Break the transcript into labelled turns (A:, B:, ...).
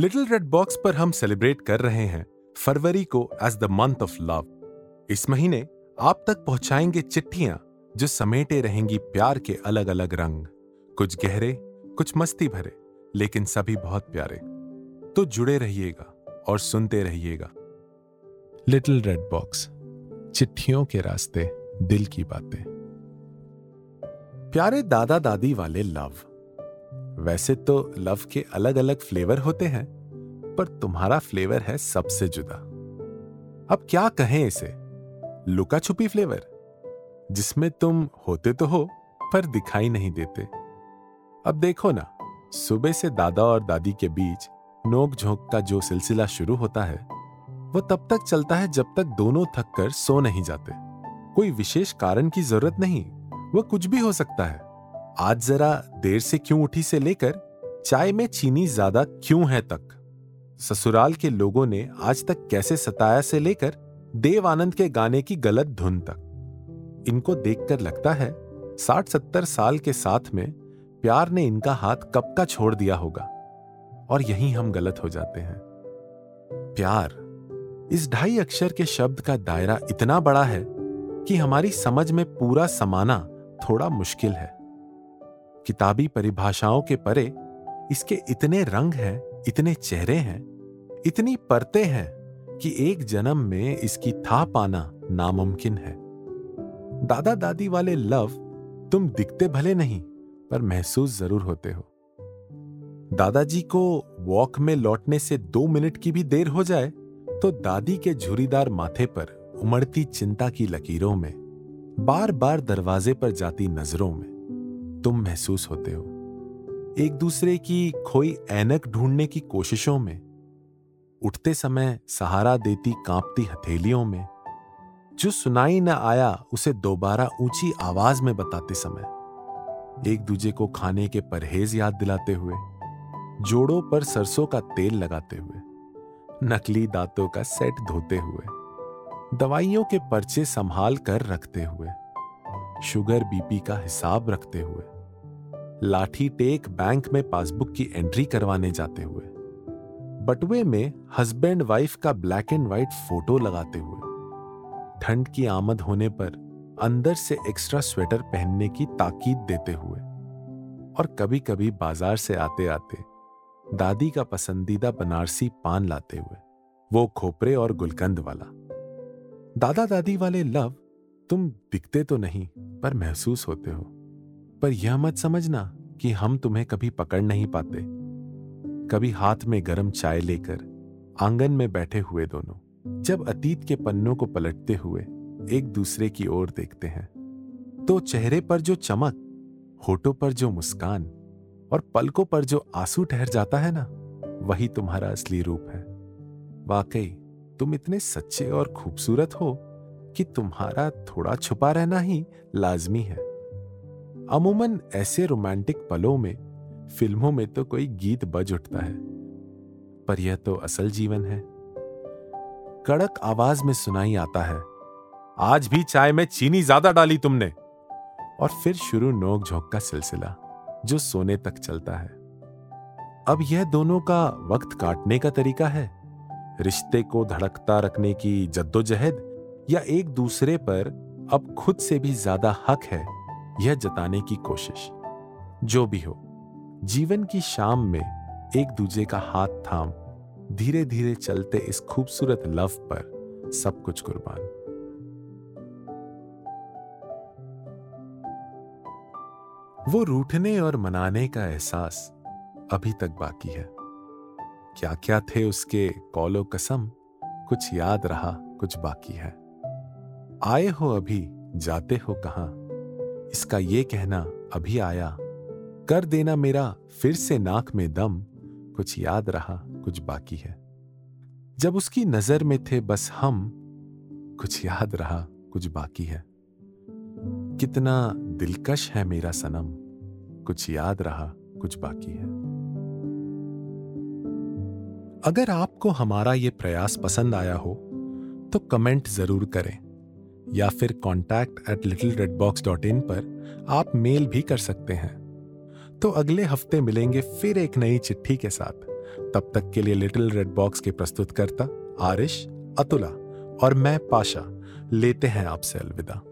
A: Little red box पर हम celebrate कर रहे हैं फरवरी को as the month of love इस महीने आप तक पहुंचाएँगे चिट्ठियाँ जो समेटे रहेंगी प्यार के अलग अलग रंग। कुछ गहरे, कुछ मस्ती भरे, लेकिन सभी बहुत प्यारे। तो जुड़े रहिएगा और सुनते रहिएगा। लिटिल रेड बॉक्स चिट्ठियों के रास्ते दिल की बातें। प्यारे दादा दादी वाले लव वैसे तो लव के अलग अलग फ्लेवर होते हैं, पर तुम्हारा फ्लेवर है सबसे जुदा। अब क्या कहें इसे? लुका छुपी फ्लेवर, जिसमें तुम होते तो हो, पर दिखाई नहीं देते। अब देखो ना, सुबह से दादा और दादी के बीच नोक झोंक का जो सिलसिला शुरू होता है, वो तब तक चलता है जब तक दोनों थक कर सो नहीं जाते। कोई विशेष कारण की ज़रूरत नहीं, वो कुछ भी हो सकता है। आज जरा देर से क्यों उठी से लेकर चाय में चीनी ज़्यादा क्यों है तक? ससुराल के लोगों ने आज तक कैसे सताया से लेकर देव आनंद के गाने की गलत धुन तक? इनको देखकर लगता है साठ सत्तर साल के साथ में प्यार ने इनका हाथ कब का छोड़ दिया होगा, और यहीं हम गलत हो जाते हैं। प्यार, इस ढाई अक्षर के शब्द का दायरा इतना बड़ा है कि हमारी समझ में पूरा समाना थोड़ा मुश्किल है। किताबी परिभाषाओं के परे इसके इतने रंग हैं, इतने चेहरे हैं, इतनी परतें हैं कि एक जन्म में इसकी था पाना नामुमकिन है। दादा दादी वाले लव, तुम दिखते भले नहीं, पर महसूस ज़रूर होते हो। दादाजी को वॉक में लौटने से दो मिनट की भी देर हो जाए तो दादी के झुरीदार माथे पर उमड़ती चिंता की लकीरों में बार बार दरवाजे पर जाती नज़रों में। तुम महसूस होते हो। एक दूसरे की खोई ऐनक ढूँढने की कोशिशों में, उठते समय सहारा देती कांपती हथेलियों में, जो सुनाई न आया उसे दोबारा ऊँची आवाज़ में बताते समय, एक दूजे को खाने के परहेज याद दिलाते हुए, जोड़ों पर सरसों का तेल लगाते हुए, नकली दांतों का सेट धोते हुए, दवाइयों के पर्चे संभाल कर रखते हुए, शुगर बीपी का हिसाब रखते हुए। लाठी टेक बैंक में पासबुक की एंट्री करवाने जाते हुए। बटुए में हस्बैंड वाइफ का ब्लैक एंड व्हाइट फ़ोटो लगाते हुए। ठंड की आमद होने पर अंदर से एक्स्ट्रा स्वेटर पहनने की ताकीद देते हुए। और कभी कभी बाज़ार से आते आते दादी का पसंदीदा बनारसी पान लाते हुए, वो खोपरे और गुलकंद वाला। दादा दादी वाले लव, तुम दिखते तो नहीं, पर महसूस होते हो। पर यह मत समझना कि हम तुम्हें कभी पकड़ नहीं पाते। कभी हाथ में गरम चाय लेकर आँगन में बैठे हुए दोनों, जब अतीत के पन्नों को पलटते हुए एक दूसरे की ओर देखते हैं तो चेहरे पर जो चमक, होठों पर जो मुस्कान और पलकों पर जो आँसू ठहर जाता है ना, वही तुम्हारा असली रूप है। वाकई, तुम इतने सच्चे और खूबसूरत हो कि तुम्हारा थोड़ा छुपा रहना ही लाजमी है। अमूमन ऐसे रोमांटिक पलों में, फ़िल्मों में तो कोई गीत बज उठता है, पर यह तो असल जीवन है। कड़क आवाज़ में सुनाई आता है, आज भी चाय में चीनी ज़्यादा डाली तुमने। और फिर शुरू नोक झोंक का सिलसिला, जो सोने तक चलता है। अब यह दोनों का वक्त काटने का तरीका है। रिश्ते को धड़कता रखने की जद्दोजहद या एक दूसरे पर अब खुद से भी ज़्यादा हक है। यह जताने की कोशिश। जो भी हो, जीवन की शाम में एक दूजे का हाथ थाम धीरे धीरे चलते इस खूबसूरत लव पर सब कुछ कुर्बान। वो रूठने और मनाने का एहसास अभी तक बाकी है। क्या क्या थे उसके कौलो कसम, कुछ याद रहा, कुछ बाकी है। आए हो अभी, जाते हो कहाँ? इसका ये कहना अभी आया, कर देना मेरा फिर से नाक में दम, कुछ याद रहा, कुछ बाकी है। जब उसकी नज़र में थे बस हम, कुछ याद रहा, कुछ बाकी है। कितना दिलकश है मेरा सनम, कुछ याद रहा, कुछ बाकी है। अगर आपको हमारा ये प्रयास पसंद आया हो तो कमेंट ज़रूर करें। या फिर contact at little red box dot in पर आप मेल भी कर सकते हैं। तो अगले हफ़्ते मिलेंगे फिर एक नई चिट्ठी के साथ। तब तक के लिए लिटिल रेड बॉक्स के प्रस्तुतकर्ता आरिश, अतुला और मैं पाशा। लेते हैं आपसे अलविदा।